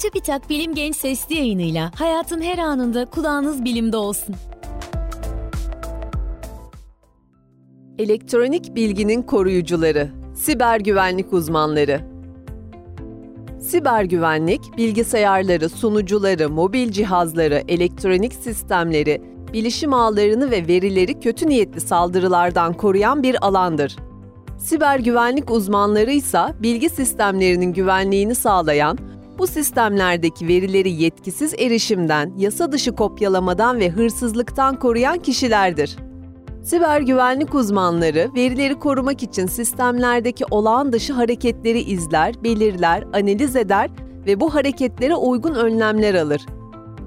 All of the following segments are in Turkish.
TÜBİTAK Bilim Genç Sesli yayınıyla hayatın her anında kulağınız bilimde olsun. Elektronik bilginin koruyucuları, siber güvenlik uzmanları. Siber güvenlik, bilgisayarları, sunucuları, mobil cihazları, elektronik sistemleri, bilişim ağlarını ve verileri kötü niyetli saldırılardan koruyan bir alandır. Siber güvenlik uzmanları ise bilgi sistemlerinin güvenliğini sağlayan, bu sistemlerdeki verileri yetkisiz erişimden, yasa dışı kopyalamadan ve hırsızlıktan koruyan kişilerdir. Siber güvenlik uzmanları verileri korumak için sistemlerdeki olağan dışı hareketleri izler, belirler, analiz eder ve bu hareketlere uygun önlemler alır.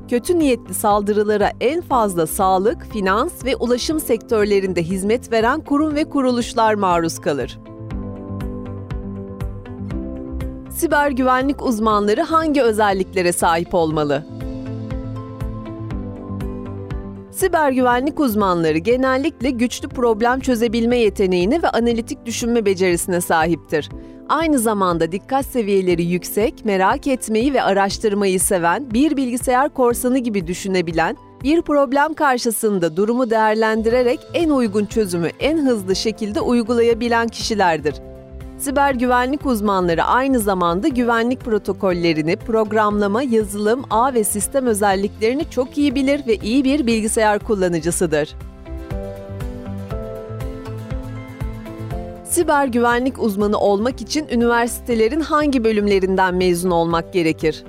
Kötü niyetli saldırılara en fazla sağlık, finans ve ulaşım sektörlerinde hizmet veren kurum ve kuruluşlar maruz kalır. Siber güvenlik uzmanları hangi özelliklere sahip olmalı? Siber güvenlik uzmanları genellikle güçlü problem çözebilme yeteneğine ve analitik düşünme becerisine sahiptir. Aynı zamanda dikkat seviyeleri yüksek, merak etmeyi ve araştırmayı seven, bir bilgisayar korsanı gibi düşünebilen, bir problem karşısında durumu değerlendirerek en uygun çözümü en hızlı şekilde uygulayabilen kişilerdir. Siber güvenlik uzmanları aynı zamanda güvenlik protokollerini, programlama, yazılım, ağ ve sistem özelliklerini çok iyi bilir ve iyi bir bilgisayar kullanıcısıdır. Siber güvenlik uzmanı olmak için üniversitelerin hangi bölümlerinden mezun olmak gerekir?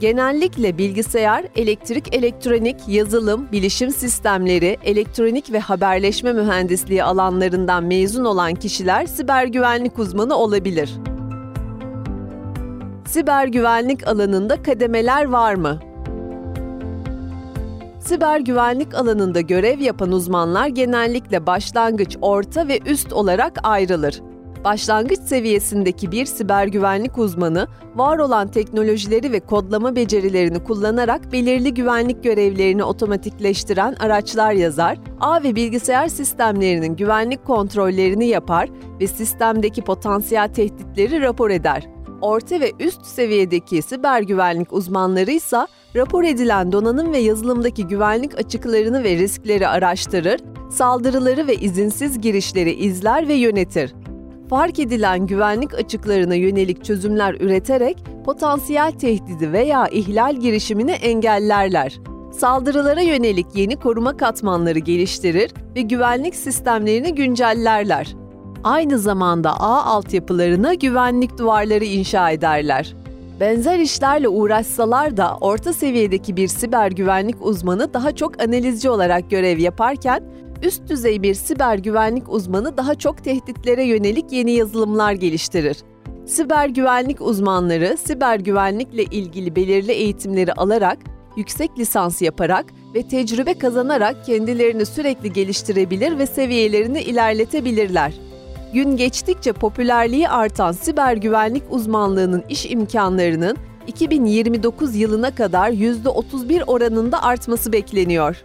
Genellikle bilgisayar, elektrik, elektronik, yazılım, bilişim sistemleri, elektronik ve haberleşme mühendisliği alanlarından mezun olan kişiler siber güvenlik uzmanı olabilir. Siber güvenlik alanında kademeler var mı? Siber güvenlik alanında görev yapan uzmanlar genellikle başlangıç, orta ve üst olarak ayrılır. Başlangıç seviyesindeki bir siber güvenlik uzmanı, var olan teknolojileri ve kodlama becerilerini kullanarak belirli güvenlik görevlerini otomatikleştiren araçlar yazar, ağ ve bilgisayar sistemlerinin güvenlik kontrollerini yapar ve sistemdeki potansiyel tehditleri rapor eder. Orta ve üst seviyedeki siber güvenlik uzmanları ise rapor edilen donanım ve yazılımdaki güvenlik açıklarını ve riskleri araştırır, saldırıları ve izinsiz girişleri izler ve yönetir fark edilen güvenlik açıklarına yönelik çözümler üreterek potansiyel tehdidi veya ihlal girişimini engellerler. Saldırılara yönelik yeni koruma katmanları geliştirir ve güvenlik sistemlerini güncellerler. Aynı zamanda ağ altyapılarına güvenlik duvarları inşa ederler. Benzer işlerle uğraşsalar da orta seviyedeki bir siber güvenlik uzmanı daha çok analizci olarak görev yaparken üst düzey bir siber güvenlik uzmanı daha çok tehditlere yönelik yeni yazılımlar geliştirir. Siber güvenlik uzmanları siber güvenlikle ilgili belirli eğitimleri alarak, yüksek lisans yaparak ve tecrübe kazanarak kendilerini sürekli geliştirebilir ve seviyelerini ilerletebilirler. Gün geçtikçe popülerliği artan siber güvenlik uzmanlığının iş imkanlarının 2029 yılına kadar %31 oranında artması bekleniyor.